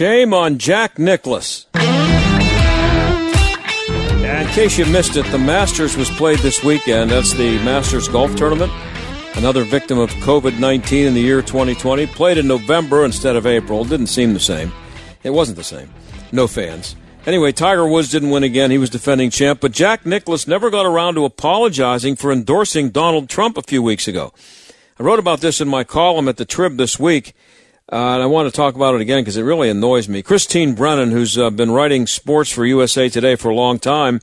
Shame on Jack Nicklaus. In case you missed it, the Masters was played this weekend. That's the Masters Golf Tournament. Another victim of COVID 19 in the year 2020. Played in November instead of April. Didn't seem the same. It wasn't the same. No fans. Anyway, Tiger Woods didn't win again. He was defending champ. But Jack Nicklaus never got around to apologizing for endorsing Donald Trump a few weeks ago. I wrote about this in my column at the Trib this week. Uh, and I want to talk about it again because it really annoys me. Christine Brennan, who's uh, been writing sports for USA Today for a long time,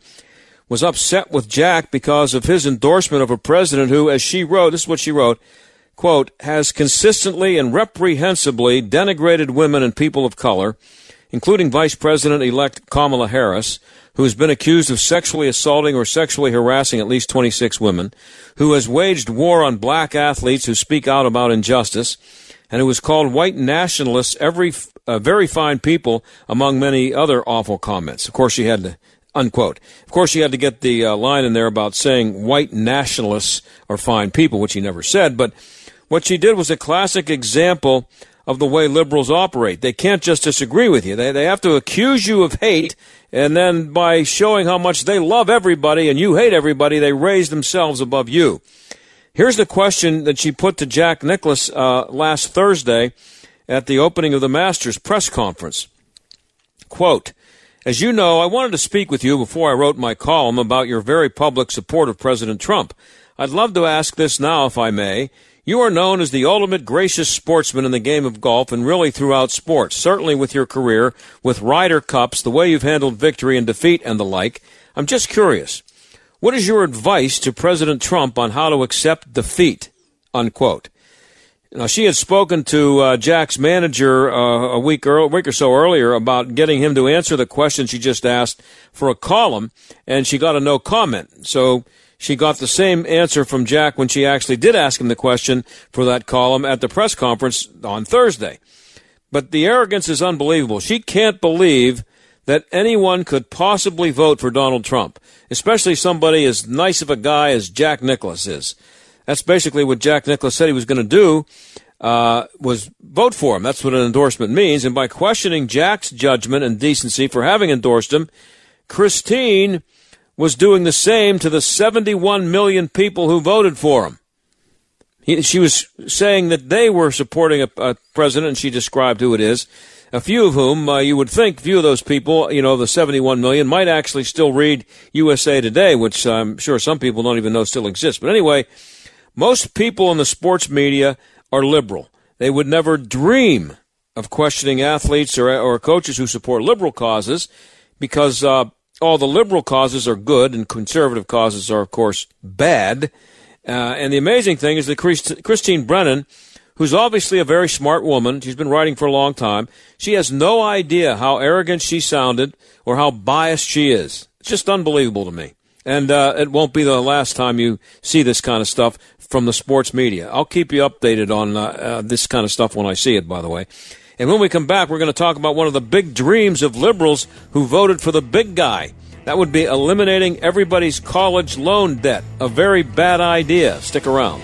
was upset with Jack because of his endorsement of a president who, as she wrote, this is what she wrote, quote, has consistently and reprehensibly denigrated women and people of color, including Vice President elect Kamala Harris, who has been accused of sexually assaulting or sexually harassing at least 26 women, who has waged war on black athletes who speak out about injustice, and who was called white nationalists, every uh, very fine people, among many other awful comments. Of course, she had to unquote. Of course, she had to get the uh, line in there about saying white nationalists are fine people, which he never said. But what she did was a classic example of the way liberals operate. They can't just disagree with you. They, they have to accuse you of hate, and then by showing how much they love everybody and you hate everybody, they raise themselves above you. Here's the question that she put to Jack Nicklaus uh, last Thursday at the opening of the Masters press conference. Quote, as you know, I wanted to speak with you before I wrote my column about your very public support of President Trump. I'd love to ask this now, if I may. You are known as the ultimate gracious sportsman in the game of golf and really throughout sports, certainly with your career, with Ryder Cups, the way you've handled victory and defeat and the like. I'm just curious. What is your advice to President Trump on how to accept defeat? Unquote. Now, she had spoken to uh, Jack's manager uh, a week, early, week or so earlier about getting him to answer the question she just asked for a column, and she got a no comment. So she got the same answer from Jack when she actually did ask him the question for that column at the press conference on Thursday. But the arrogance is unbelievable. She can't believe that anyone could possibly vote for Donald Trump, especially somebody as nice of a guy as Jack Nicklaus is. That's basically what Jack Nicklaus said he was going to do, uh, was vote for him. That's what an endorsement means. And by questioning Jack's judgment and decency for having endorsed him, Christine was doing the same to the 71 million people who voted for him. He, she was saying that they were supporting a, a president, and she described who it is a few of whom uh, you would think, few of those people, you know, the 71 million, might actually still read USA Today, which I'm sure some people don't even know still exists. But anyway, most people in the sports media are liberal. They would never dream of questioning athletes or, or coaches who support liberal causes because uh, all the liberal causes are good and conservative causes are, of course, bad. Uh, and the amazing thing is that Christ- Christine Brennan who's obviously a very smart woman. She's been writing for a long time. She has no idea how arrogant she sounded or how biased she is. It's just unbelievable to me. And uh, it won't be the last time you see this kind of stuff from the sports media. I'll keep you updated on uh, uh, this kind of stuff when I see it, by the way. And when we come back, we're going to talk about one of the big dreams of liberals who voted for the big guy. That would be eliminating everybody's college loan debt. A very bad idea. Stick around.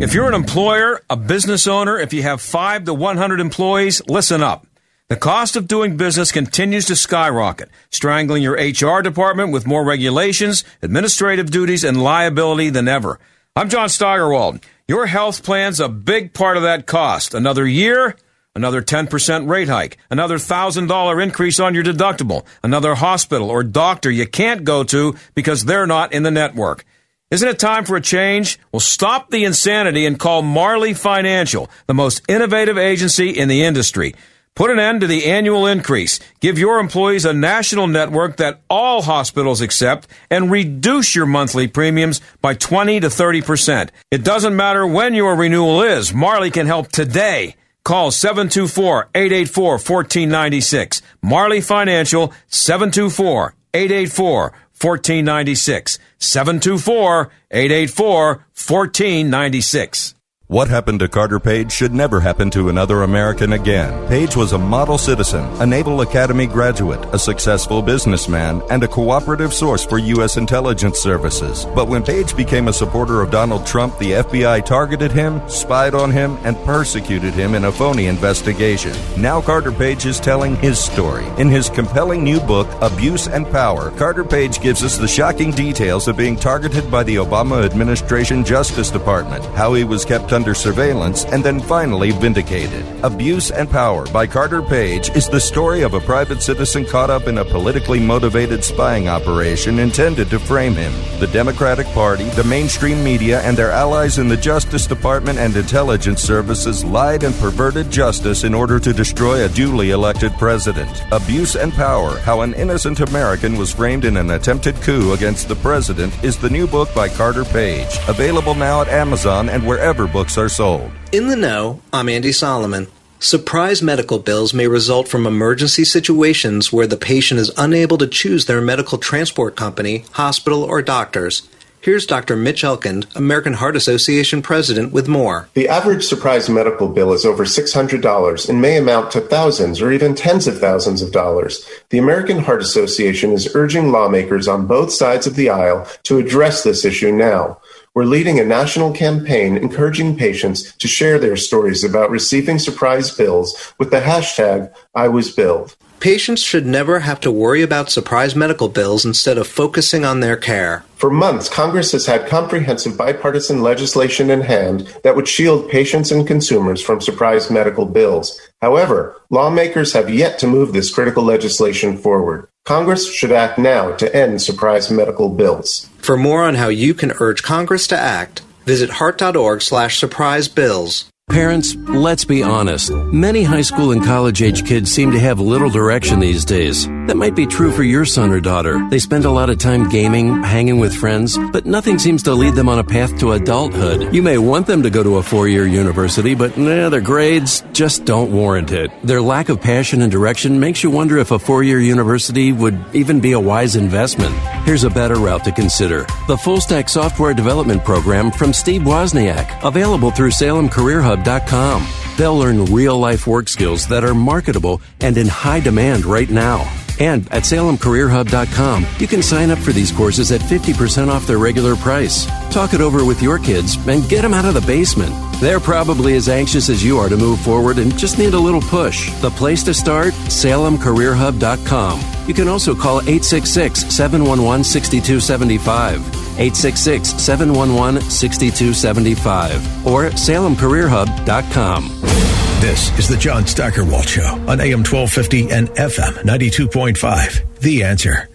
If you're an employer, a business owner, if you have 5 to 100 employees, listen up. The cost of doing business continues to skyrocket, strangling your HR department with more regulations, administrative duties, and liability than ever. I'm John Steigerwald. Your health plan's a big part of that cost. Another year, another 10% rate hike, another $1,000 increase on your deductible, another hospital or doctor you can't go to because they're not in the network. Isn't it time for a change? Well, stop the insanity and call Marley Financial, the most innovative agency in the industry. Put an end to the annual increase. Give your employees a national network that all hospitals accept and reduce your monthly premiums by 20 to 30%. It doesn't matter when your renewal is. Marley can help today. Call 724-884-1496. Marley Financial 724-884-1496. 724-884-1496. What happened to Carter Page should never happen to another American again. Page was a model citizen, a Naval Academy graduate, a successful businessman, and a cooperative source for U.S. intelligence services. But when Page became a supporter of Donald Trump, the FBI targeted him, spied on him, and persecuted him in a phony investigation. Now Carter Page is telling his story. In his compelling new book, Abuse and Power, Carter Page gives us the shocking details of being targeted by the Obama administration Justice Department, how he was kept under surveillance and then finally vindicated. Abuse and Power by Carter Page is the story of a private citizen caught up in a politically motivated spying operation intended to frame him. The Democratic Party, the mainstream media, and their allies in the Justice Department and intelligence services lied and perverted justice in order to destroy a duly elected president. Abuse and Power How an Innocent American Was Framed in an Attempted Coup Against the President is the new book by Carter Page. Available now at Amazon and wherever books books are sold. In the know, I'm Andy Solomon. Surprise medical bills may result from emergency situations where the patient is unable to choose their medical transport company, hospital, or doctors. Here's Dr. Mitch Elkind, American Heart Association president, with more. The average surprise medical bill is over $600 and may amount to thousands or even tens of thousands of dollars. The American Heart Association is urging lawmakers on both sides of the aisle to address this issue now. We're leading a national campaign encouraging patients to share their stories about receiving surprise bills with the hashtag IWasBilled. Patients should never have to worry about surprise medical bills instead of focusing on their care. For months, Congress has had comprehensive bipartisan legislation in hand that would shield patients and consumers from surprise medical bills. However, lawmakers have yet to move this critical legislation forward. Congress should act now to end surprise medical bills. For more on how you can urge Congress to act, visit heart.org slash surprise bills. Parents, let's be honest. Many high school and college age kids seem to have little direction these days. That might be true for your son or daughter. They spend a lot of time gaming, hanging with friends, but nothing seems to lead them on a path to adulthood. You may want them to go to a four year university, but nah, their grades just don't warrant it. Their lack of passion and direction makes you wonder if a four year university would even be a wise investment. Here's a better route to consider the Full Stack Software Development Program from Steve Wozniak, available through Salem Career Hub salesclub.com. They'll learn real life work skills that are marketable and in high demand right now. And at salemcareerhub.com, you can sign up for these courses at 50% off their regular price. Talk it over with your kids and get them out of the basement. They're probably as anxious as you are to move forward and just need a little push. The place to start? salemcareerhub.com. You can also call 866 711 6275. 866 711 6275 or salemcareerhub.com. This is the John Steigerwald Show on AM 1250 and FM 92.5. The answer.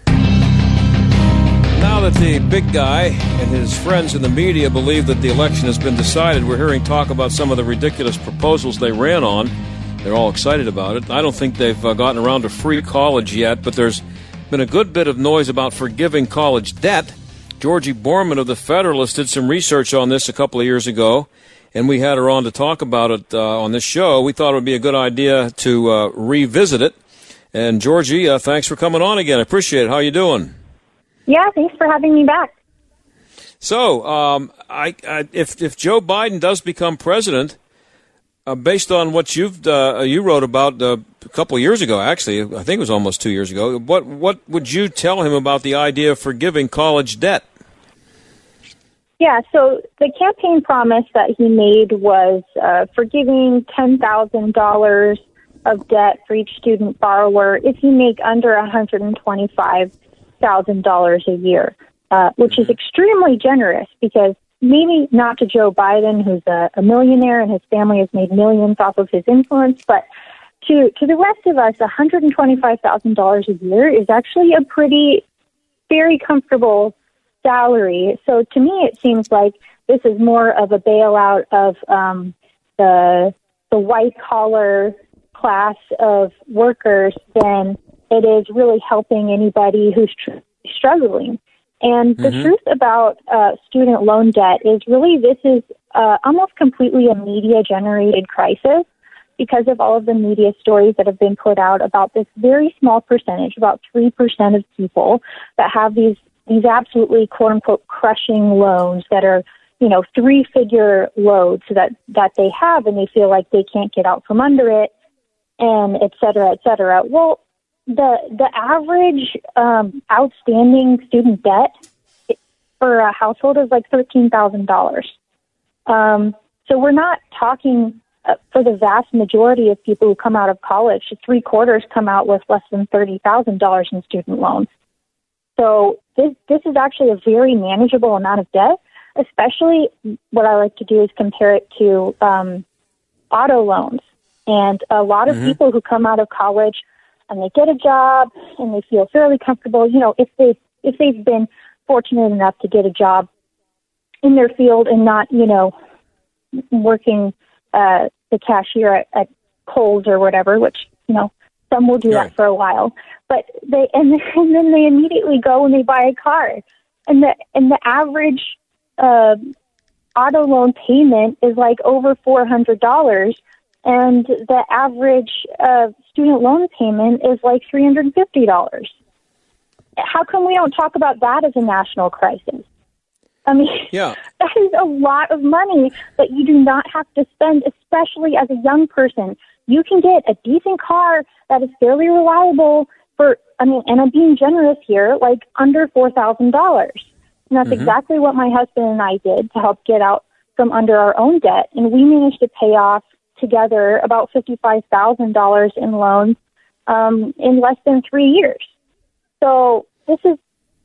Now that the big guy and his friends in the media believe that the election has been decided, we're hearing talk about some of the ridiculous proposals they ran on. They're all excited about it. I don't think they've uh, gotten around to free college yet, but there's been a good bit of noise about forgiving college debt. Georgi Boorman of the Federalist did some research on this a couple of years ago and we had her on to talk about it uh, on this show. We thought it would be a good idea to uh, revisit it. And Georgi, uh, thanks for coming on again. I appreciate it. How are you doing? Yeah, thanks for having me back. So, um, I, I, if if Joe Biden does become president, uh, based on what you've uh, you wrote about uh, a couple years ago, actually, I think it was almost two years ago. What what would you tell him about the idea of forgiving college debt? Yeah, so the campaign promise that he made was uh, forgiving $10,000 of debt for each student borrower if you make under $125,000 a year, uh, which is extremely generous because maybe not to Joe Biden, who's a, a millionaire and his family has made millions off of his influence, but to, to the rest of us, $125,000 a year is actually a pretty, very comfortable salary. So to me, it seems like this is more of a bailout of um, the the white collar class of workers than it is really helping anybody who's tr- struggling. And the Mhm. truth about uh, student loan debt is really this is uh, almost completely a media generated crisis because of all of the media stories that have been put out about this very small percentage, about 3% of people that have these, these absolutely quote unquote crushing loans that are, you know, three figure loads that, that they have and they feel like they can't get out from under it and et cetera, et cetera. Well, the, the average, um, outstanding student debt for a household is like $13,000. Um, so we're not talking uh, for the vast majority of people who come out of college, three quarters come out with less than thirty thousand dollars in student loans. So this this is actually a very manageable amount of debt. Especially, what I like to do is compare it to um, auto loans. And a lot of Mhm. people who come out of college and they get a job and they feel fairly comfortable. You know, if they if they've been fortunate enough to get a job in their field and not, you know, working uh, the cashier at, at Kohl's or whatever, which you know some will do Right. that for a while. But they and, then- and then they immediately go and they buy a car, and the and the average uh, auto loan payment is like over four hundred dollars, and the average uh, student loan payment is like three hundred and fifty dollars. How come we don't talk about that as a national crisis? I mean, Yeah. that is a lot of money that you do not have to spend, especially as a young person. You can get a decent car that is fairly reliable for, I mean, and I'm being generous here, like under $4,000. And that's Mhm. exactly what my husband and I did to help get out from under our own debt. And we managed to pay off together about $55,000 in loans um, in less than three years. So this is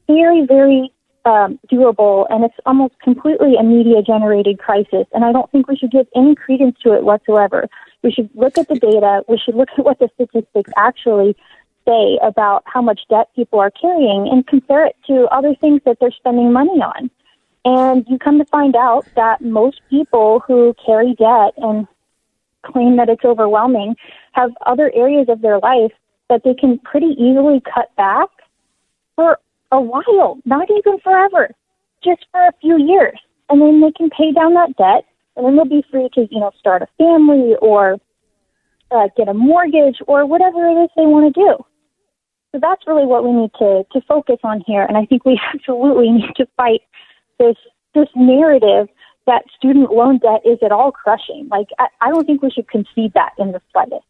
very, very um, doable, and it's almost completely a media generated crisis. And I don't think we should give any credence to it whatsoever. We should look at the data. We should look at what the statistics actually say about how much debt people are carrying and compare it to other things that they're spending money on. And you come to find out that most people who carry debt and claim that it's overwhelming have other areas of their life that they can pretty easily cut back a while, not even forever, just for a few years. And then they can pay down that debt and then they'll be free to, you know, start a family or uh, get a mortgage or whatever it is they want to do. So that's really what we need to, to focus on here. And I think we absolutely need to fight this, this narrative that student loan debt is at all crushing. Like, I, I don't think we should concede that in the slightest.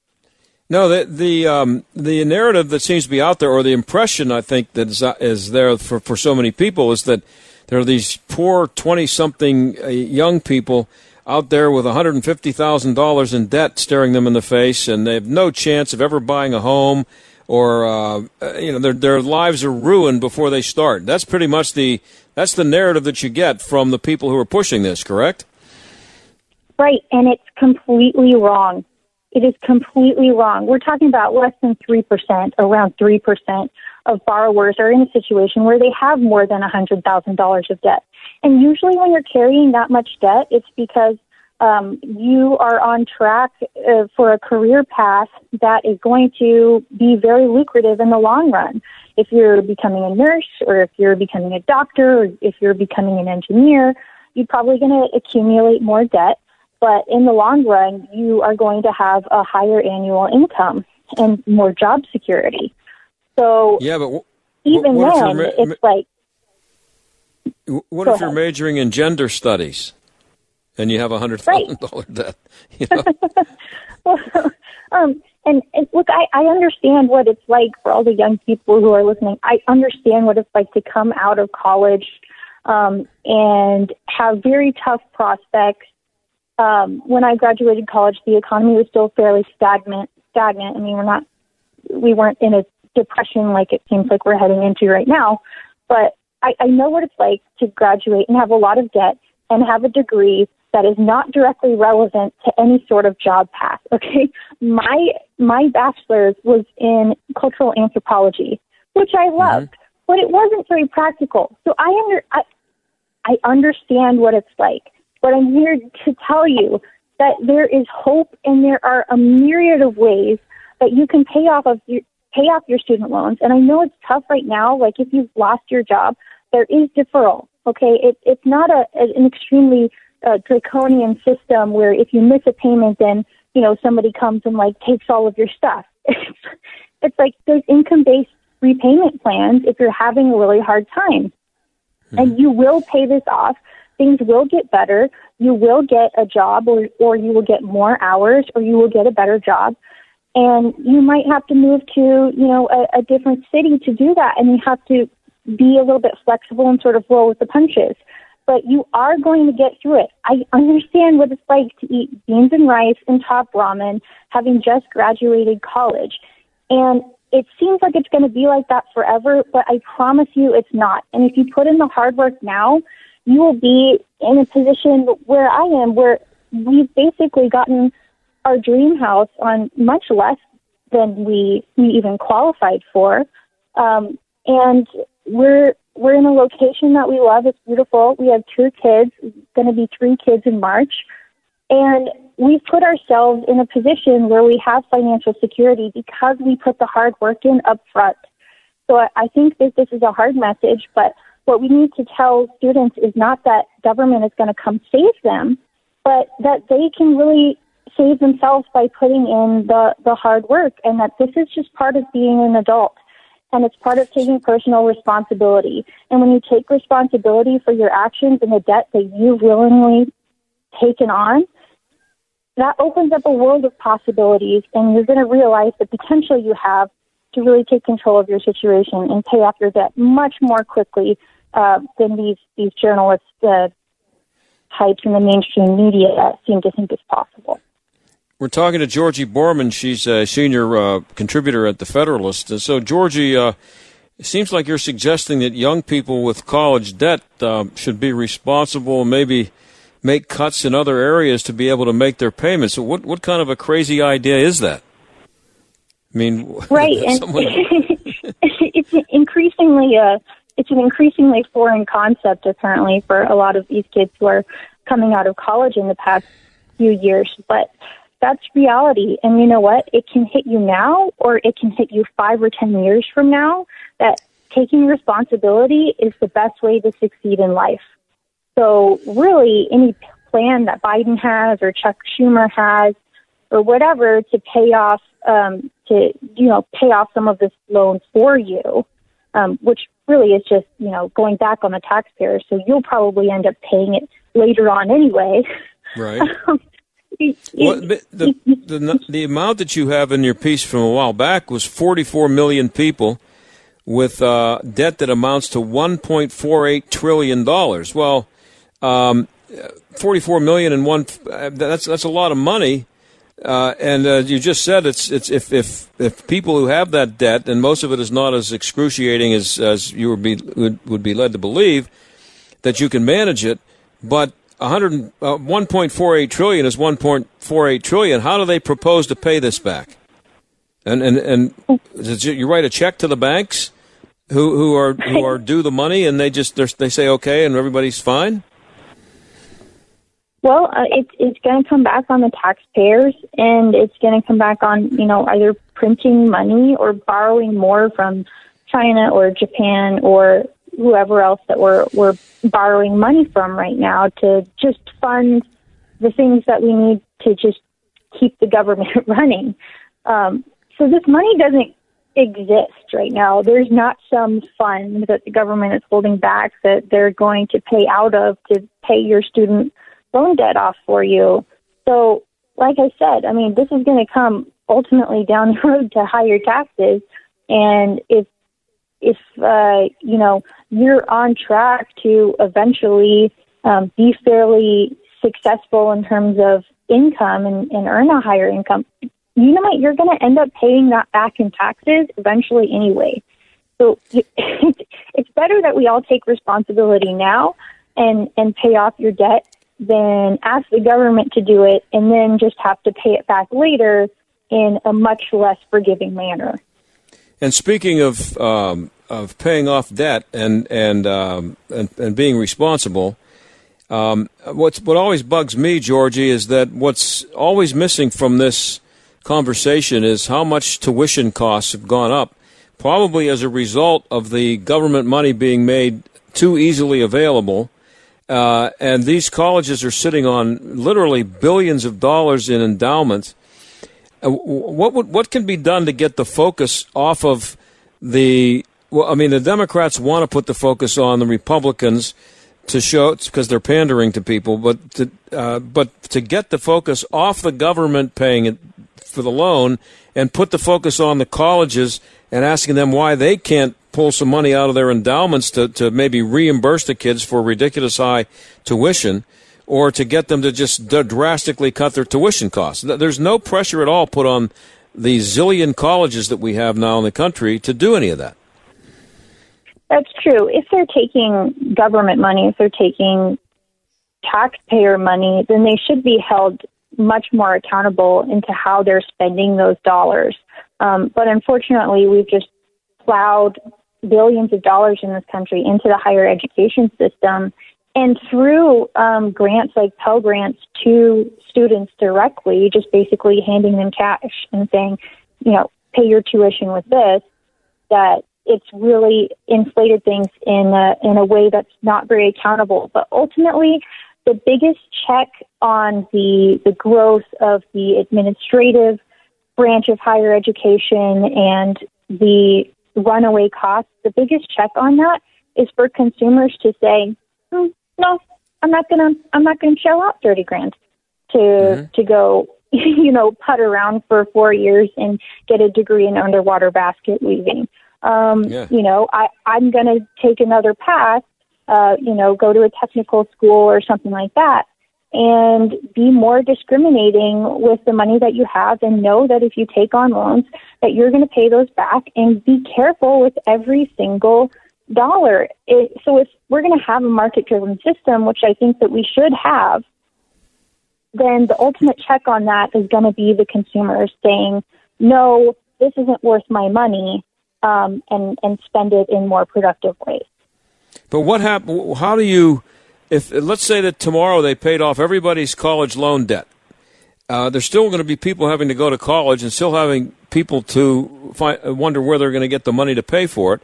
No, the the um, the narrative that seems to be out there, or the impression I think that is, uh, is there for, for so many people, is that there are these poor twenty-something uh, young people out there with one hundred and fifty thousand dollars in debt staring them in the face, and they have no chance of ever buying a home, or uh, uh, you know their their lives are ruined before they start. That's pretty much the that's the narrative that you get from the people who are pushing this. Correct? Right, and it's completely wrong. It is completely wrong. We're talking about less than 3%, around 3% of borrowers are in a situation where they have more than $100,000 of debt. And usually when you're carrying that much debt, it's because um, you are on track uh, for a career path that is going to be very lucrative in the long run. If you're becoming a nurse or if you're becoming a doctor or if you're becoming an engineer, you're probably going to accumulate more debt but in the long run, you are going to have a higher annual income and more job security. So Yeah, but w- even what then, ma- it's like what if you're majoring in gender studies, and you have a hundred thousand dollar debt? You know? um, and, and look, I, I understand what it's like for all the young people who are listening. I understand what it's like to come out of college um, and have very tough prospects. Um, when I graduated college, the economy was still fairly stagnant. Stagnant. I mean, we're not, we weren't in a depression like it seems like we're heading into right now. But I, I know what it's like to graduate and have a lot of debt and have a degree that is not directly relevant to any sort of job path. Okay, my my bachelor's was in cultural anthropology, which I loved, but it wasn't very practical. So I under I, I understand what it's like, but I'm here to tell you that there is hope and there are a myriad of ways that you can pay off of your, pay off your student loans. And I know it's tough right now. Like if you've lost your job, there is deferral. Okay, it, it's not a, an extremely uh, draconian system where if you miss a payment, then you know somebody comes and like takes all of your stuff. It's, it's like there's income based repayment plans if you're having a really hard time, mm-hmm. and you will pay this off. Things will get better. You will get a job, or or you will get more hours, or you will get a better job. And you might have to move to you know a, a different city to do that. And you have to be a little bit flexible and sort of roll with the punches. But you are going to get through it. I understand what it's like to eat beans and rice and top ramen having just graduated college. And it seems like it's going to be like that forever but i promise you it's not. And if you put in the hard work now you will be in a position where i am where we've basically gotten our dream house on much less than we we even qualified for, um, and we're we're in a location that we love. It's beautiful. We have two kids, going to be three kids in March, and we've put ourselves in a position where we have financial security because we put the hard work in up front. So I, I think that this is a hard message, but what we need to tell students is not that government is going to come save them, but that they can really save themselves by putting in the, the hard work and that this is just part of being an adult and it's part of taking personal responsibility. And when you take responsibility for your actions and the debt that you've willingly taken on, that opens up a world of possibilities and you're going to realize the potential you have to really take control of your situation and pay off your debt much more quickly uh, than these, these journalists uh, types in the mainstream media seem to think is possible. We're talking to Georgi Boorman. She's a senior uh, contributor at the Federalist. And so, Georgi, uh, it seems like you're suggesting that young people with college debt uh, should be responsible maybe make cuts in other areas to be able to make their payments. So, what what kind of a crazy idea is that? I mean, right? and it's increasingly a it's an increasingly foreign concept apparently for a lot of these kids who are coming out of college in the past few years, but that's reality. And you know what? It can hit you now or it can hit you five or 10 years from now that taking responsibility is the best way to succeed in life. So really any plan that Biden has or Chuck Schumer has or whatever to pay off, um, to, you know, pay off some of this loan for you, um, which really is just, you know, going back on the taxpayers. So you'll probably end up paying it later on anyway. Right. Um, well, the, the, the, the amount that you have in your piece from a while back was 44 million people with uh, debt that amounts to 1.48 trillion dollars. Well, um, 44 million in one that's that's a lot of money. Uh, and uh, you just said it's it's if, if if people who have that debt and most of it is not as excruciating as as you would be would, would be led to believe that you can manage it, but 100, uh, 1.48 trillion is 1.48 trillion. How do they propose to pay this back? And and and you write a check to the banks who who are who are due the money, and they just they say okay, and everybody's fine. Well, uh, it's it's going to come back on the taxpayers, and it's going to come back on you know either printing money or borrowing more from China or Japan or whoever else that we're we're borrowing money from right now to just fund the things that we need to just keep the government running. Um, so this money doesn't exist right now. There's not some fund that the government is holding back that they're going to pay out of to pay your student loan debt off for you. So, like I said, I mean, this is going to come ultimately down the road to higher taxes. And if if uh, you know you're on track to eventually um, be fairly successful in terms of income and, and earn a higher income, you know what? You're going to end up paying that back in taxes eventually anyway. So it's better that we all take responsibility now and and pay off your debt than ask the government to do it and then just have to pay it back later in a much less forgiving manner. And speaking of um, of paying off debt and and, um, and and being responsible, Um, what's what always bugs me, Georgi, is that what's always missing from this conversation is how much tuition costs have gone up, probably as a result of the government money being made too easily available. Uh, and these colleges are sitting on literally billions of dollars in endowments. Uh, what would, what can be done to get the focus off of the? Well, I mean, the Democrats want to put the focus on the Republicans to show because they're pandering to people, but to, uh, but to get the focus off the government paying it for the loan and put the focus on the colleges and asking them why they can't pull some money out of their endowments to, to maybe reimburse the kids for ridiculous high tuition or to get them to just drastically cut their tuition costs. There's no pressure at all put on the zillion colleges that we have now in the country to do any of that. That's true. If they're taking government money, if they're taking taxpayer money, then they should be held much more accountable into how they're spending those dollars. Um, but unfortunately, we've just plowed billions of dollars in this country into the higher education system. And through um, grants like Pell Grants to students directly, just basically handing them cash and saying, you know, pay your tuition with this, that it's really inflated things in a, in a way that's not very accountable. But ultimately, the biggest check on the the growth of the administrative branch of higher education and the runaway costs, the biggest check on that is for consumers to say, hmm, no, I'm not gonna I'm not gonna shell out thirty grand to mm-hmm. to go you know putt around for four years and get a degree in underwater basket weaving. Um, yeah. You know, I I'm gonna take another path. Uh, you know, go to a technical school or something like that and be more discriminating with the money that you have and know that if you take on loans that you're going to pay those back and be careful with every single dollar. It, so if we're going to have a market driven system, which I think that we should have, then the ultimate check on that is going to be the consumers saying, no, this isn't worth my money, um, and, and spend it in more productive ways. But what happened? How do you if let's say that tomorrow they paid off everybody's college loan debt, uh, there's still going to be people having to go to college and still having people to wonder where they're going to get the money to pay for it.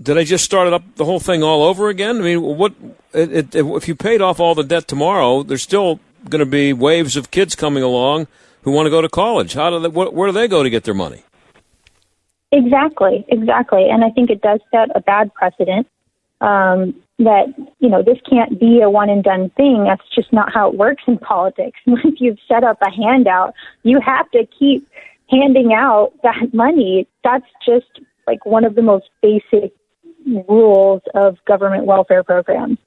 Did they just start up the whole thing all over again? I mean, what it, it, if you paid off all the debt tomorrow? There's still going to be waves of kids coming along who want to go to college. How do they, wh- where do they go to get their money? Exactly, exactly, and I think it does set a bad precedent. Um, that you know this can't be a one and done thing. That's just not how it works in politics. Once you've set up a handout you have to keep handing out that money. That's just like one of the most basic rules of government welfare programs.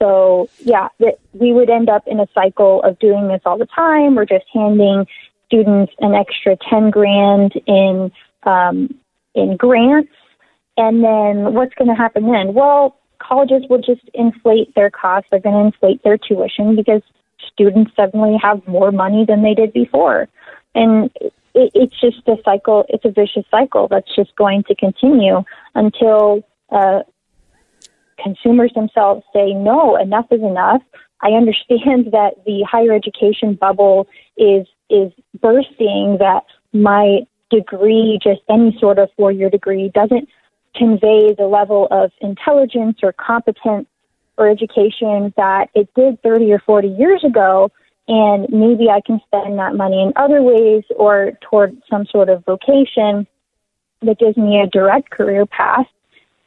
So yeah that we would end up in a cycle of doing this all the time. We're just handing students an extra 10 grand in um, in grants. And then what's going to happen then? Well colleges will just inflate their costs. They're going to inflate their tuition because students suddenly have more money than they did before. And it, it's just a cycle, it's a vicious cycle that's just going to continue until uh, consumers themselves say, no, enough is enough. I understand that the higher education bubble is is bursting, that my degree, just any sort of four year degree, doesn't convey the level of intelligence or competence or education that it did 30 or 40 years ago. And maybe I can spend that money in other ways or toward some sort of vocation that gives me a direct career path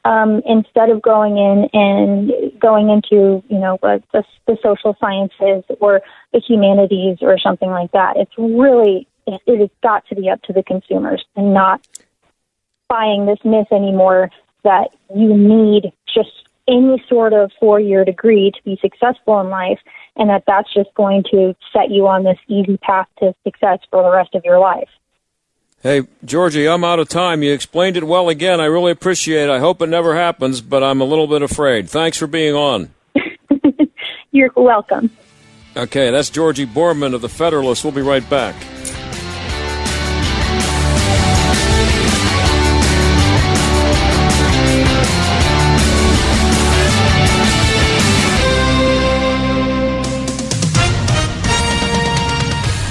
um, instead of going in and going into, you know, the, the social sciences or the humanities or something like that. It's really, it, it has got to be up to the consumers and not buying this myth anymore that you need just any sort of four year degree to be successful in life and that that's just going to set you on this easy path to success for the rest of your life. Hey, Georgi, I'm out of time. You explained it well again. I really appreciate it. I hope it never happens, but I'm a little bit afraid. Thanks for being on. You're welcome. Okay, that's Georgi Boorman of the Federalist. We'll be right back.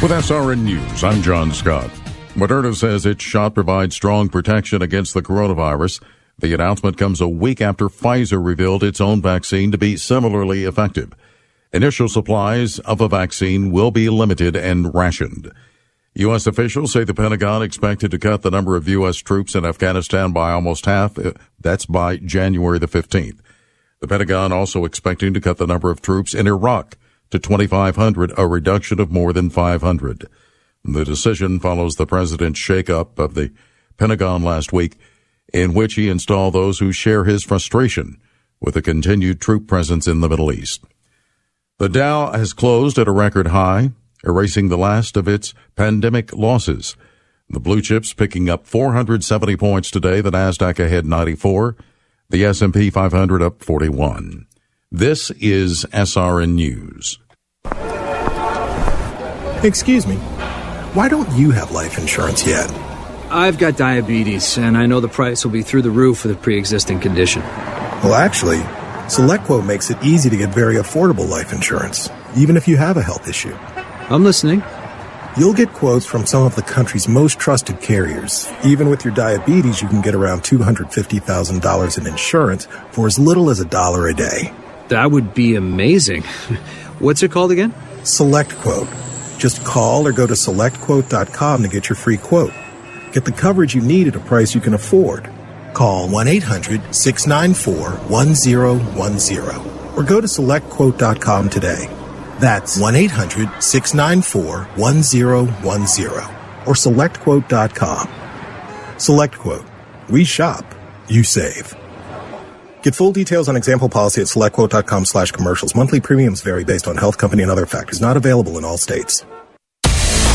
With SRN News, I'm John Scott. Moderna says its shot provides strong protection against the coronavirus. The announcement comes a week after Pfizer revealed its own vaccine to be similarly effective. Initial supplies of a vaccine will be limited and rationed. U.S. officials say the Pentagon expected to cut the number of U.S. troops in Afghanistan by almost half. Uh, that's by January the 15th. The Pentagon also expecting to cut the number of troops in Iraq to 2,500, a reduction of more than 500. The decision follows the president's shakeup of the Pentagon last week, in which he installed those who share his frustration with the continued troop presence in the Middle East. The Dow has closed at a record high, erasing the last of its pandemic losses. The blue chips picking up 470 points today, the Nasdaq ahead 94, the S&P 500 up 41. This is SRN News. Excuse me. Why don't you have life insurance yet? I've got diabetes, and I know the price will be through the roof for the pre existing condition. Well, actually, SelectQuote makes it easy to get very affordable life insurance, even if you have a health issue. I'm listening. You'll get quotes from some of the country's most trusted carriers. Even with your diabetes, you can get around $250,000 in insurance for as little as a dollar a day. That would be amazing. What's it called again? Select Quote. Just call or go to selectquote.com to get your free quote. Get the coverage you need at a price you can afford. Call 1 800 694 1010 or go to selectquote.com today. That's 1 800 694 1010 or selectquote.com. Select Quote. We shop, you save. Get full details on example policy at selectquote.com slash commercials. Monthly premiums vary based on health company and other factors. Not available in all states.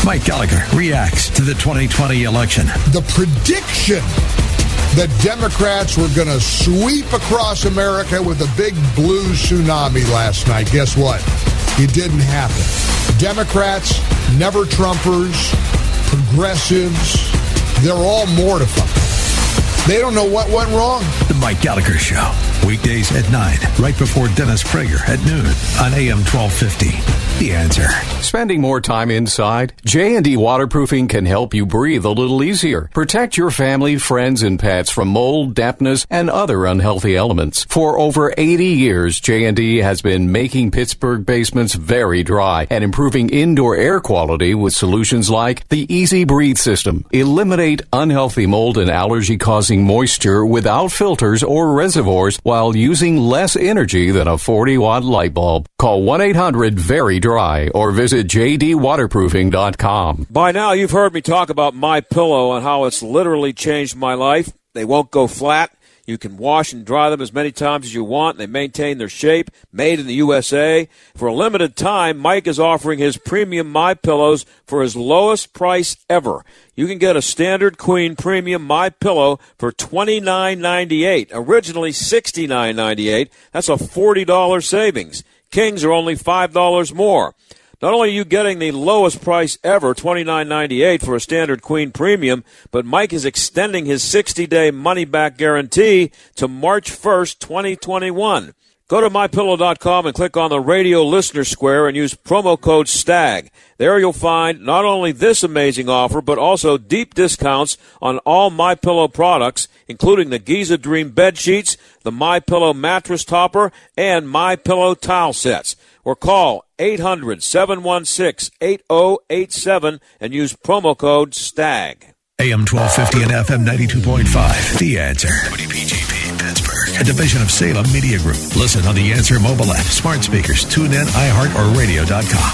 Mike Gallagher reacts to the 2020 election. The prediction that Democrats were going to sweep across America with a big blue tsunami last night. Guess what? It didn't happen. Democrats, never Trumpers, progressives, they're all mortified. They don't know what went wrong. The Mike Gallagher Show. Weekdays at 9, right before Dennis Prager at noon on AM 1250. The answer. Spending more time inside? J&D Waterproofing can help you breathe a little easier. Protect your family, friends, and pets from mold, dampness, and other unhealthy elements. For over 80 years, J&D has been making Pittsburgh basements very dry and improving indoor air quality with solutions like the EZ Breathe system. Eliminate unhealthy mold and allergy causing moisture without filters or reservoirs while using less energy than a 40 watt light bulb. Call 1 800 VERY DRY or visit jdwaterproofing.com. By now, you've heard me talk about My Pillow and how it's literally changed my life. They won't go flat. You can wash and dry them as many times as you want. They maintain their shape. Made in the USA. For a limited time, Mike is offering his premium My Pillows for his lowest price ever. You can get a standard queen premium My Pillow for $29.98. Originally $69.98. That's a $40 savings. Kings are only $5 more. Not only are you getting the lowest price ever, $29.98 for a standard queen premium, but Mike is extending his 60-day money-back guarantee to March 1st, 2021. Go to mypillow.com and click on the radio listener square and use promo code STAG. There you'll find not only this amazing offer, but also deep discounts on all MyPillow products, including the Giza Dream bed sheets, the MyPillow mattress topper, and MyPillow towel sets. Or call 800 716 8087 and use promo code STAG. AM 1250 and FM 92.5. The answer. WPGP Pittsburgh, a division of Salem Media Group. Listen on the Answer mobile app, smart speakers, tune in, iHeart, or radio.com.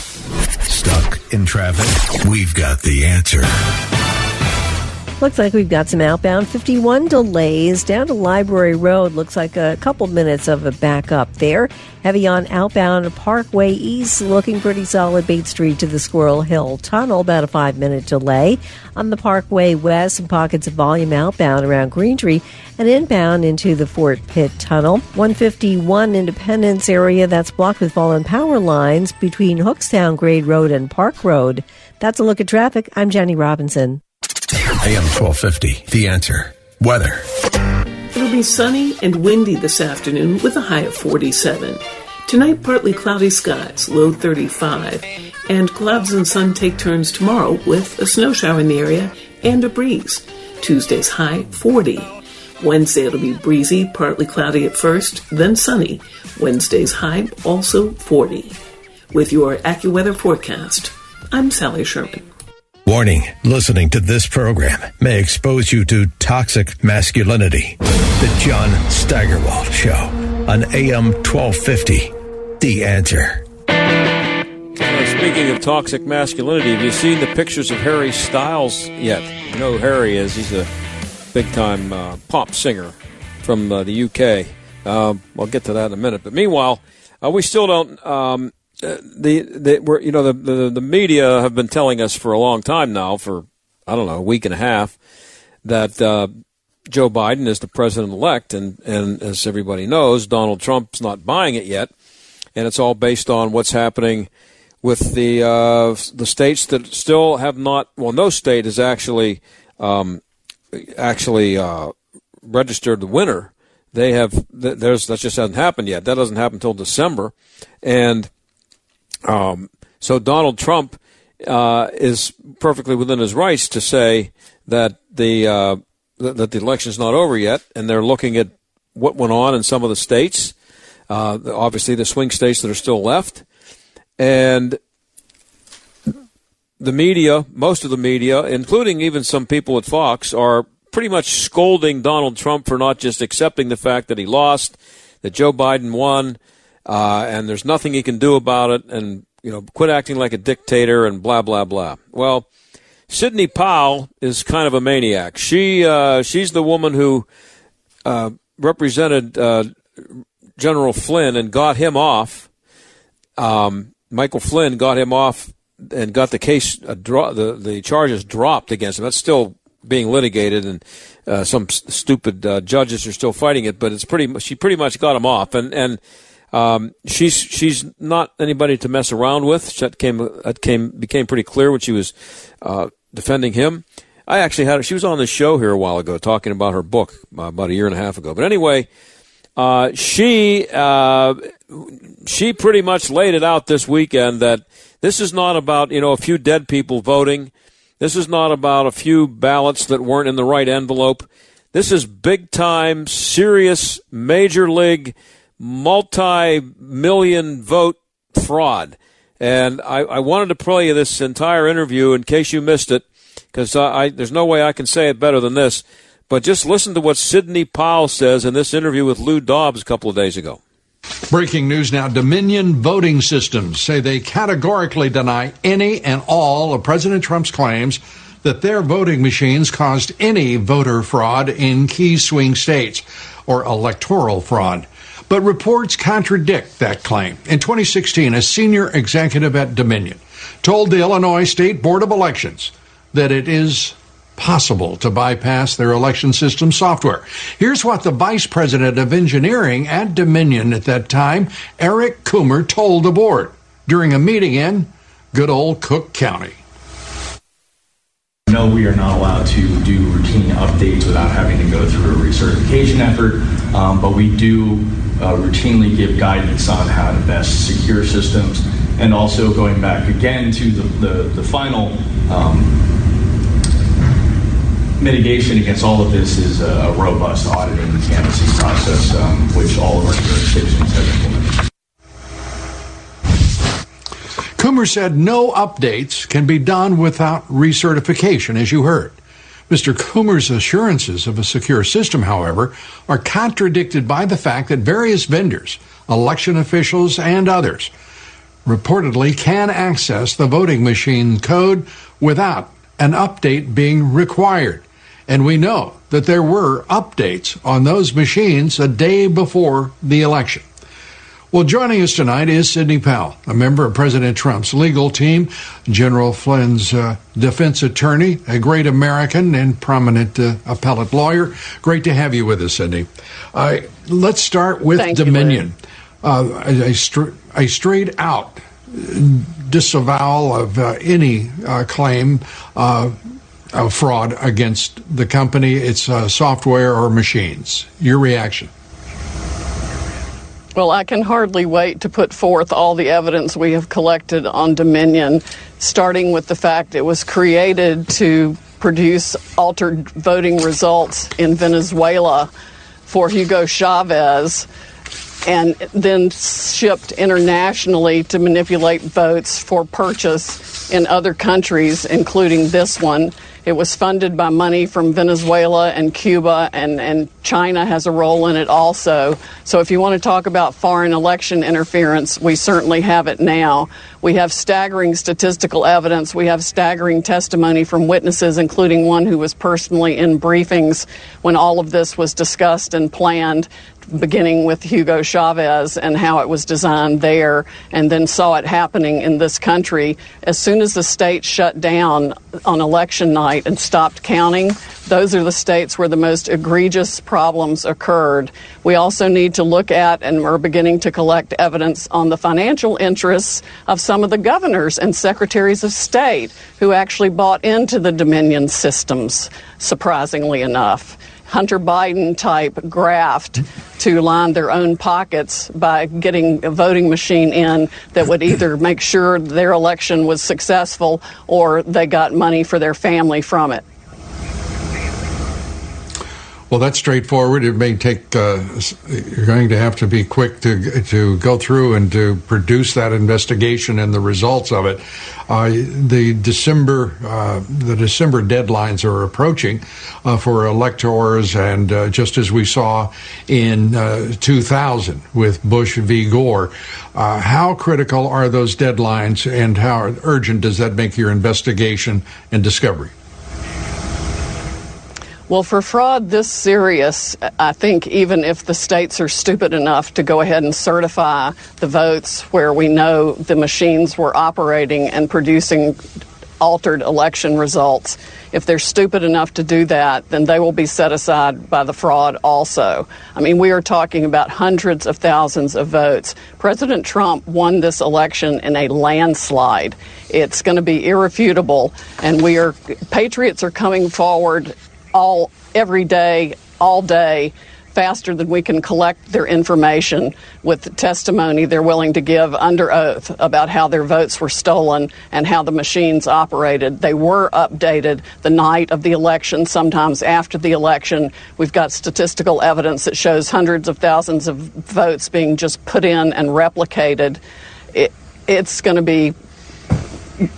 Stuck in traffic? We've got the answer. Looks like we've got some outbound 51 delays down to Library Road. Looks like a couple minutes of a backup there. Heavy on outbound Parkway East, looking pretty solid. Bates Street to the Squirrel Hill Tunnel, about a five minute delay. On the Parkway West, some pockets of volume outbound around Green Tree and inbound into the Fort Pitt Tunnel. 151 Independence area that's blocked with fallen power lines between Hookstown Grade Road and Park Road. That's a look at traffic. I'm Jenny Robinson. AM 1250. The answer. Weather. It'll be sunny and windy this afternoon with a high of 47. Tonight, partly cloudy skies, low 35, and clouds and sun take turns tomorrow with a snow shower in the area and a breeze. Tuesday's high 40. Wednesday it'll be breezy, partly cloudy at first, then sunny. Wednesday's high also 40. With your AccuWeather forecast, I'm Sally Sherman. Warning listening to this program may expose you to toxic masculinity. The John Steigerwald Show on AM 1250. The answer. Uh, speaking of toxic masculinity, have you seen the pictures of Harry Styles yet? You know who Harry is. He's a big time uh, pop singer from uh, the UK. Um, I'll get to that in a minute. But meanwhile, uh, we still don't. Um, uh, the the we're, you know the, the the media have been telling us for a long time now, for I don't know a week and a half, that uh, Joe Biden is the president elect, and and as everybody knows, Donald Trump's not buying it yet, and it's all based on what's happening with the uh, the states that still have not. Well, no state has actually um, actually uh, registered the winner. They have. There's that just hasn't happened yet. That doesn't happen until December, and um, so Donald Trump uh, is perfectly within his rights to say that the uh, that the election is not over yet, and they're looking at what went on in some of the states, uh, obviously the swing states that are still left, and the media, most of the media, including even some people at Fox, are pretty much scolding Donald Trump for not just accepting the fact that he lost, that Joe Biden won, uh, and there's nothing he can do about it, and you know, quit acting like a dictator, and blah blah blah. Well, Sidney Powell is kind of a maniac. She uh, she's the woman who uh, represented uh, General Flynn and got him off. Um, Michael Flynn got him off and got the case uh, dro- the the charges dropped against him. That's still being litigated, and uh, some stupid uh, judges are still fighting it. But it's pretty. She pretty much got him off, and and um, she's she's not anybody to mess around with. That came that came became pretty clear when she was uh, defending him. I actually had her. She was on the show here a while ago talking about her book uh, about a year and a half ago. But anyway, uh, she uh, she pretty much laid it out this weekend that this is not about you know a few dead people voting. This is not about a few ballots that weren't in the right envelope. This is big time, serious, major league multi million vote fraud. And I, I, wanted to play you this entire interview in case you missed it, because there's no way I can say it better than this. But just listen to what Sidney Powell says in this interview with Lou Dobbs a couple of days ago. Breaking news now Dominion voting systems say they categorically deny any and all of President Trump's claims that their voting machines caused any voter fraud in key swing states or electoral fraud. But reports contradict that claim. In 2016, a senior executive at Dominion told the Illinois State Board of Elections that it is possible to bypass their election system software. Here's what the vice president of engineering at Dominion at that time, Eric Coomer, told the board during a meeting in good old Cook County. No, we are not allowed to do routine updates without having to go through a recertification effort, um, but we do uh, routinely give guidance on how to best secure systems, and also going back again to the, the, the final um, mitigation against all of this is a, robust auditing and canvassing process, um, which all of our jurisdictions have implemented. Coomer said no updates can be done without recertification, as you heard. Mr. Coomer's assurances of a secure system, however, are contradicted by the fact that various vendors, election officials, and others reportedly can access the voting machine code without an update being required. And we know that there were updates on those machines a day before the election. Well, joining us tonight is Sidney Powell, a member of President Trump's legal team, General Flynn's uh, defense attorney, a great American and prominent uh, appellate lawyer. Great to have you with us, Sidney. Uh, let's start with Thank Dominion. You, uh, a, a, a, straight out disavowal of uh, any uh, claim of fraud against the company, its software, or machines. Your reaction? Well, I can hardly wait to put forth all the evidence we have collected on Dominion, starting with the fact it was created to produce altered voting results in Venezuela for Hugo Chavez and then shipped internationally to manipulate votes for purchase in other countries, including this one. It was funded by money from Venezuela and Cuba, and, and China has a role in it also. So, if you want to talk about foreign election interference, we certainly have it now. We have staggering statistical evidence. We have staggering testimony from witnesses, including one who was personally in briefings when all of this was discussed and planned beginning with Hugo Chavez and how it was designed there, and then saw it happening in this country. As soon as the state shut down on election night and stopped counting, those are the states where the most egregious problems occurred. We also need to look at and we're beginning to collect evidence on the financial interests of some of the governors and secretaries of state who actually bought into the Dominion systems, surprisingly enough. Hunter Biden type graft to line their own pockets by getting a voting machine in that would either make sure their election was successful or they got money for their family from it. Well, that's straightforward. It may take. Uh, you're going to have to be quick to to go through and to produce that investigation and the results of it. Uh, the December uh, the December deadlines are approaching uh, for electors, and uh, just as we saw in uh, 2000 with Bush v. Gore, how critical are those deadlines, and how urgent does that make your investigation and discovery? Well, for fraud this serious, I think even if the states are stupid enough to go ahead and certify the votes where we know the machines were operating and producing altered election results, if they're stupid enough to do that, then they will be set aside by the fraud also. I mean, we are talking about hundreds of thousands of votes. President Trump won this election in a landslide. It's going to be irrefutable, and we are patriots are coming forward all every day, all day, faster than we can collect their information with the testimony they're willing to give under oath about how their votes were stolen and how the machines operated. They were updated the night of the election, sometimes after the election. We've got statistical evidence that shows hundreds of thousands of votes being just put in and replicated. It, it's going to be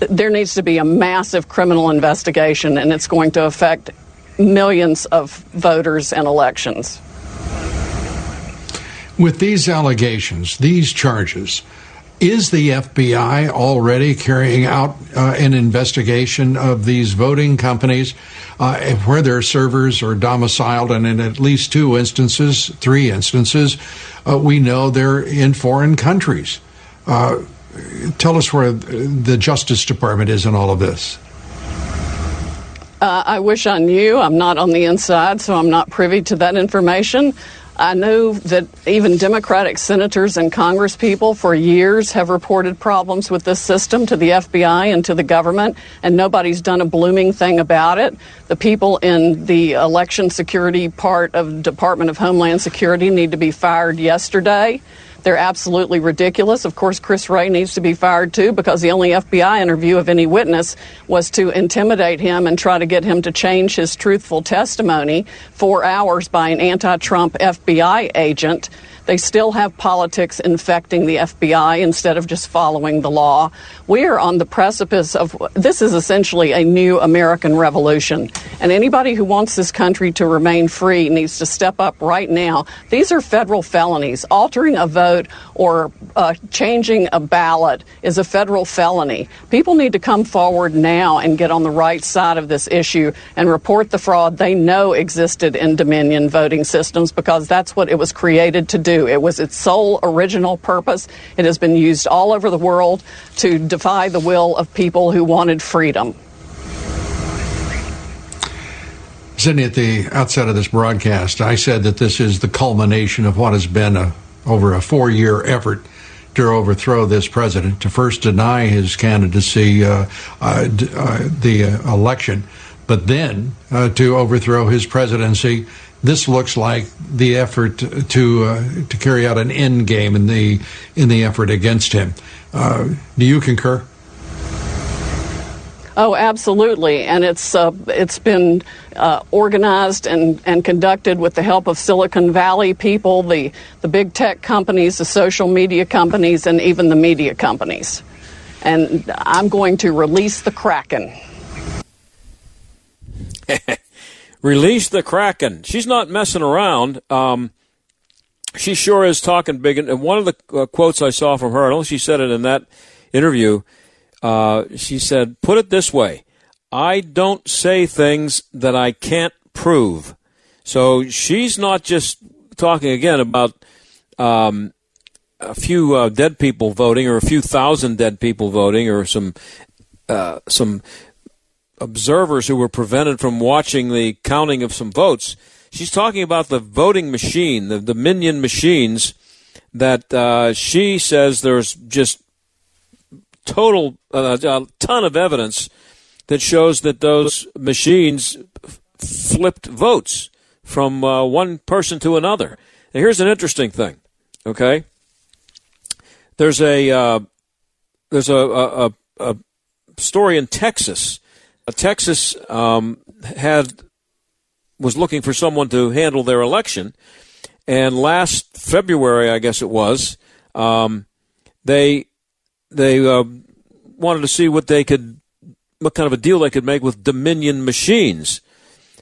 there needs to be a massive criminal investigation, and it's going to affect millions of voters and elections. With these allegations, these charges, is the FBI already carrying out uh, an investigation of these voting companies uh, where their servers are domiciled? And in at least two instances, three instances, uh, we know they're in foreign countries. Uh, tell us where the Justice Department is in all of this. Uh, I wish I knew. I'm not on the inside, so I'm not privy to that information. I know that even Democratic senators and Congresspeople for years have reported problems with this system to the FBI and to the government, and nobody's done a blooming thing about it. The people in the election security part of Department of Homeland Security need to be fired yesterday. They're absolutely ridiculous. Of course, Chris Wray needs to be fired too because the only FBI interview of any witness was to intimidate him and try to get him to change his truthful testimony four hours by an anti Trump FBI agent. They still have politics infecting the FBI instead of just following the law. We are on the precipice of this is essentially a new American revolution. And anybody who wants this country to remain free needs to step up right now. These are federal felonies. Altering a vote or uh, changing a ballot is a federal felony. People need to come forward now and get on the right side of this issue and report the fraud they know existed in Dominion voting systems because that's what it was created to do. It was its sole original purpose. It has been used all over the world to defy the will of people who wanted freedom. Sidney, at the outset of this broadcast, I said that this is the culmination of what has been a, over a four year effort to overthrow this president, to first deny his candidacy, uh, uh, uh, the uh, election, but then uh, to overthrow his presidency this looks like the effort to uh, to carry out an end game in the in the effort against him. Uh, do you concur? Oh, absolutely, and it's uh, it's been uh, organized and, and conducted with the help of Silicon Valley people, the the big tech companies, the social media companies, and even the media companies. And I'm going to release the Kraken. release the Kraken. She's not messing around. Um, she sure is talking big. And one of the uh, quotes I saw from her, I don't know if she said it in that interview. Uh, she said, "Put it this way: I don't say things that I can't prove." So she's not just talking again about um, a few uh, dead people voting, or a few thousand dead people voting, or some uh, some observers who were prevented from watching the counting of some votes. She's talking about the voting machine, the Dominion machines that uh, she says there's just total uh, a ton of evidence that shows that those machines flipped votes from uh, one person to another. Now, here's an interesting thing. Okay, there's a uh, there's a, a, a, story in Texas. Uh, Texas um, had was looking for someone to handle their election, and last February, I guess it was, um, they they uh, wanted to see what they could, what kind of a deal they could make with Dominion machines.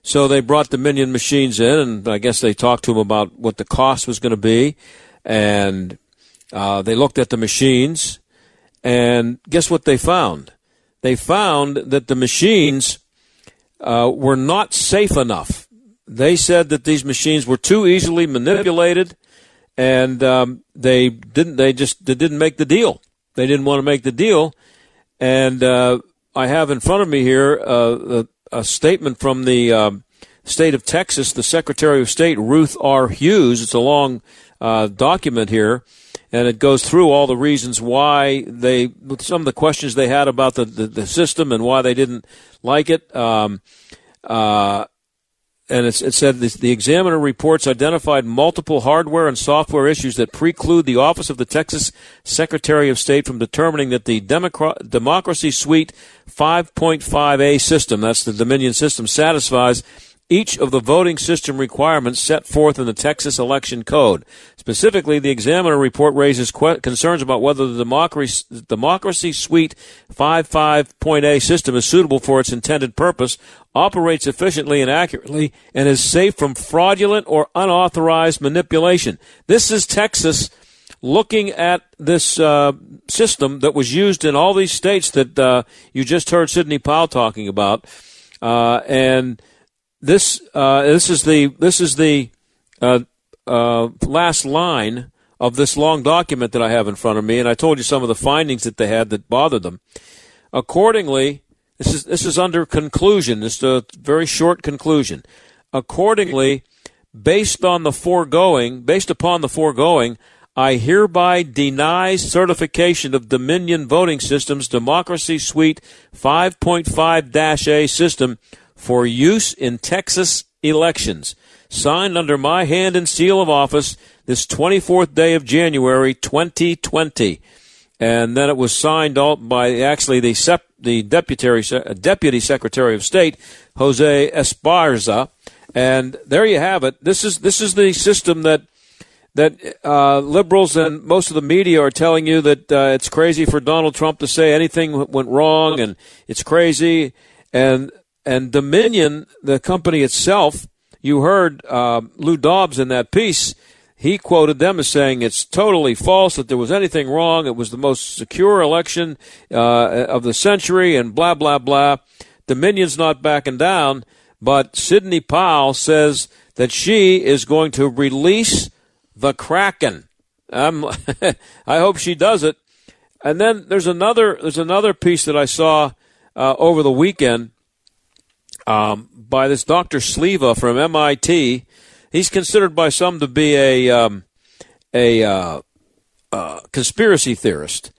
So they brought Dominion machines in, and I guess they talked to them about what the cost was going to be, and uh, they looked at the machines, and guess what they found? They found that the machines uh, were not safe enough. They said that these machines were too easily manipulated, and um, they didn't. They just they didn't make the deal. They didn't want to make the deal. And uh, I have in front of me here uh, a, a, statement from the um, state of Texas, the Secretary of State, Ruth R. Hughes. It's a long uh, document here, and it goes through all the reasons why they, some of the questions they had about the, the, the system and why they didn't like it. Um, uh, and it said the examiner reports identified multiple hardware and software issues that preclude the Office of the Texas Secretary of State from determining that the Democracy Suite 5.5A system, that's the Dominion system, satisfies each of the voting system requirements set forth in the Texas Election Code. Specifically, the examiner report raises que- concerns about whether the Democracy, Democracy Suite 55.A system is suitable for its intended purpose, operates efficiently and accurately, and is safe from fraudulent or unauthorized manipulation. This is Texas looking at this uh, system that was used in all these states that uh, you just heard Sidney Powell talking about, uh, and this uh, this is the this is the uh, uh, last line of this long document that I have in front of me, and I told you some of the findings that they had that bothered them. Accordingly, this is this is under conclusion. This is a very short conclusion. Accordingly, based on the foregoing, based upon the foregoing, I hereby deny certification of Dominion Voting Systems Democracy Suite 5.5-A system for use in Texas elections, signed under my hand and seal of office this 24th day of January 2020. And then it was signed by actually the, sep- the deputy, deputy Secretary of State, Jose Esparza. And there you have it. This is, this is the system that that uh, liberals and most of the media are telling you that uh, it's crazy for Donald Trump to say anything went wrong and it's crazy. And and Dominion, the company itself, you heard uh, Lou Dobbs in that piece. He quoted them as saying it's totally false that there was anything wrong. It was the most secure election uh, of the century, and blah blah blah. Dominion's not backing down, but Sidney Powell says that she is going to release the Kraken. I hope she does it. And then there's another there's another piece that I saw uh, over the weekend um, by this Dr. Shiva from MIT. He's considered by some to be a um, a uh, uh, conspiracy theorist,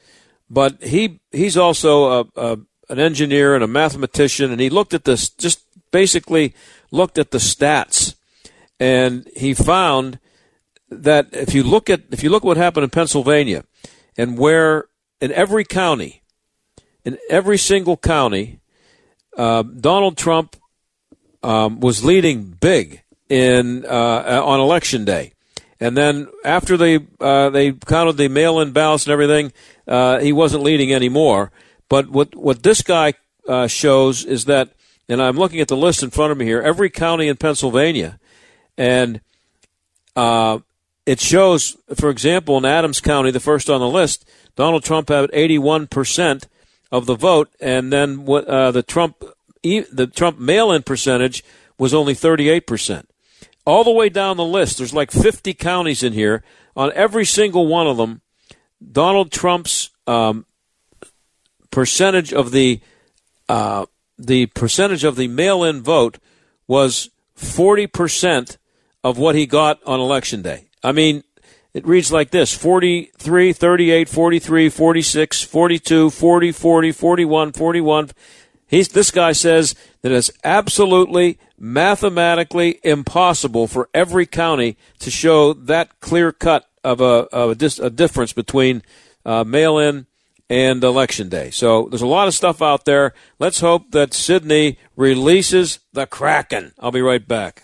but he he's also a, a, an engineer and a mathematician, and he looked at this just basically looked at the stats, and he found that if you look at if you look at what happened in Pennsylvania, and where in every county, in every single county, uh, Donald Trump um, was leading big in uh, on election day, and then after they uh, they counted the mail-in ballots and everything, uh, he wasn't leading anymore. But what what this guy uh, shows is that, and I'm looking at the list in front of me here, every county in Pennsylvania, and it shows, for example, in Adams County, the first on the list, Donald Trump had 81 percent of the vote, and then uh, the Trump the Trump mail-in percentage was only 38 percent. All the way down the list, there's like 50 counties in here. On every single one of them, Donald Trump's um, percentage of the uh, the percentage of the mail-in vote was 40 percent of what he got on election day. I mean, it reads like this 43, 38, 43, 46, 42, 40, 40, 41, 41. He's, this guy says that it's absolutely mathematically impossible for every county to show that clear cut of a, of a, dis, a difference between uh, mail in and election day. So there's a lot of stuff out there. Let's hope that Sidney releases the Kraken. I'll be right back.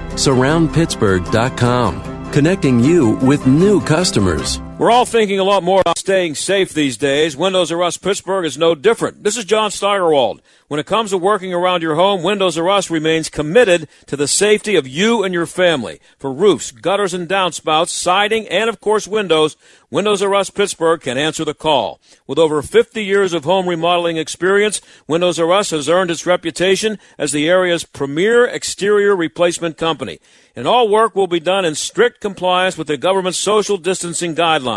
surroundpittsburgh.com, connecting you with new customers. We're all thinking a lot more about staying safe these days. Windows R Us Pittsburgh is no different. This is John Steigerwald. When it comes to working around your home, Windows R Us remains committed to the safety of you and your family. For roofs, gutters and downspouts, siding, and of course windows, Windows R Us Pittsburgh can answer the call. With over 50 years of home remodeling experience, Windows R Us has earned its reputation as the area's premier exterior replacement company. And all work will be done in strict compliance with the government's social distancing guidelines.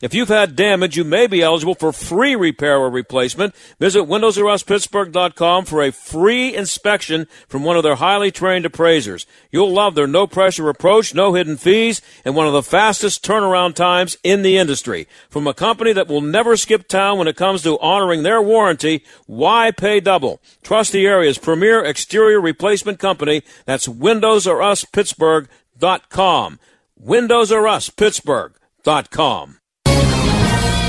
If you've had damage, you may be eligible for free repair or replacement. Visit WindowsRUsPittsburgh.com for a free inspection from one of their highly trained appraisers. You'll love their no pressure approach, no hidden fees, and one of the fastest turnaround times in the industry. From a company that will never skip town when it comes to honoring their warranty, why pay double? Trust the area's premier exterior replacement company. That's Windows R Us Pittsburgh.com. Pittsburgh.com.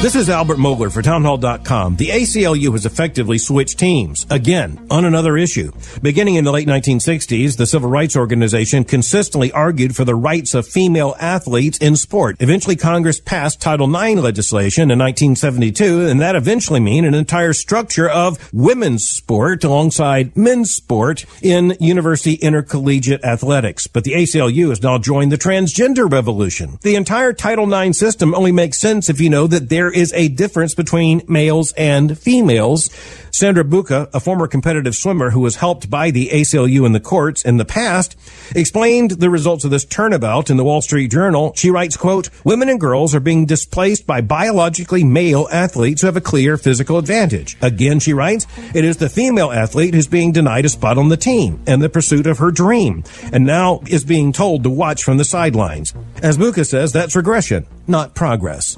This is Albert Mohler for townhall.com. The ACLU has effectively switched teams, again, on another issue. Beginning in the late 1960s, the civil rights organization consistently argued for the rights of female athletes in sport. Eventually, Congress passed Title IX legislation in 1972, and that eventually meant an entire structure of women's sport alongside men's sport in university intercollegiate athletics. But the ACLU has now joined the transgender revolution. The entire Title IX system only makes sense if you know that there there is a difference between males and females. Sandra Bucha, a former competitive swimmer who was helped by the ACLU in the courts in the past, explained the results of this turnabout in the Wall Street Journal. She writes, quote, women and girls are being displaced by biologically male athletes who have a clear physical advantage. Again, she writes, it is the female athlete who's being denied a spot on the team and the pursuit of her dream and now is being told to watch from the sidelines. As Bucha says, that's regression, not progress.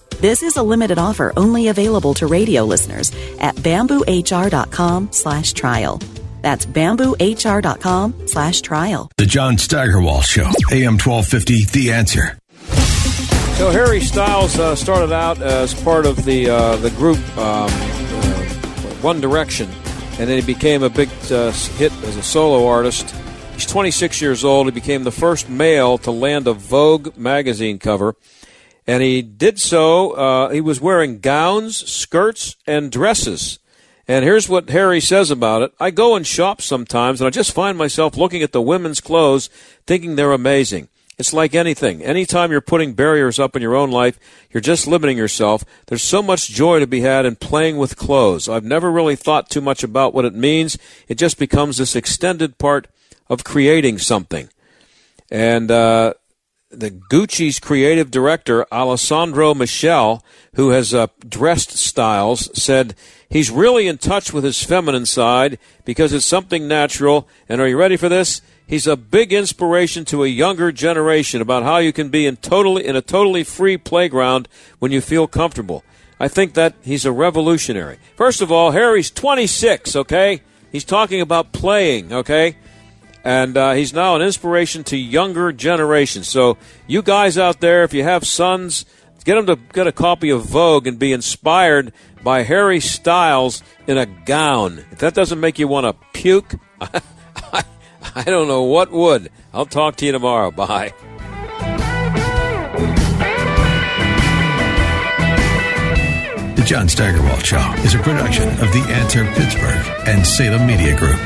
This is a limited offer only available to radio listeners at bamboohr.com slash trial. That's bamboohr.com slash trial. The John Steigerwald Show, AM 1250, The Answer. So Harry Styles uh, started out as part of the uh, the group um, uh, One Direction, and then he became a big uh, hit as a solo artist. He's 26 years old. He became the first male to land a Vogue magazine cover, and he did so. Uh, he was wearing gowns, skirts, and dresses. And here's what Harry says about it. I go and shop sometimes, and I just find myself looking at the women's clothes, thinking they're amazing. It's like anything. Anytime you're putting barriers up in your own life, you're just limiting yourself. There's so much joy to be had in playing with clothes. I've never really thought too much about what it means. It just becomes this extended part of creating something. And uh, the Gucci's creative director, Alessandro Michele, who has uh, dressed Styles, said he's really in touch with his feminine side because it's something natural. And are you ready for this? He's a big inspiration to a younger generation about how you can be in totally in a totally free playground when you feel comfortable. I think that he's a revolutionary. First of all, Harry's 26, okay? He's talking about playing, okay? And uh, he's now an inspiration to younger generations. So, you guys out there, if you have sons, get them to get a copy of Vogue and be inspired by Harry Styles in a gown. If that doesn't make you want to puke, I don't know what would. I'll talk to you tomorrow. Bye. The John Steigerwald Show is a production of The Answer Pittsburgh and Salem Media Group.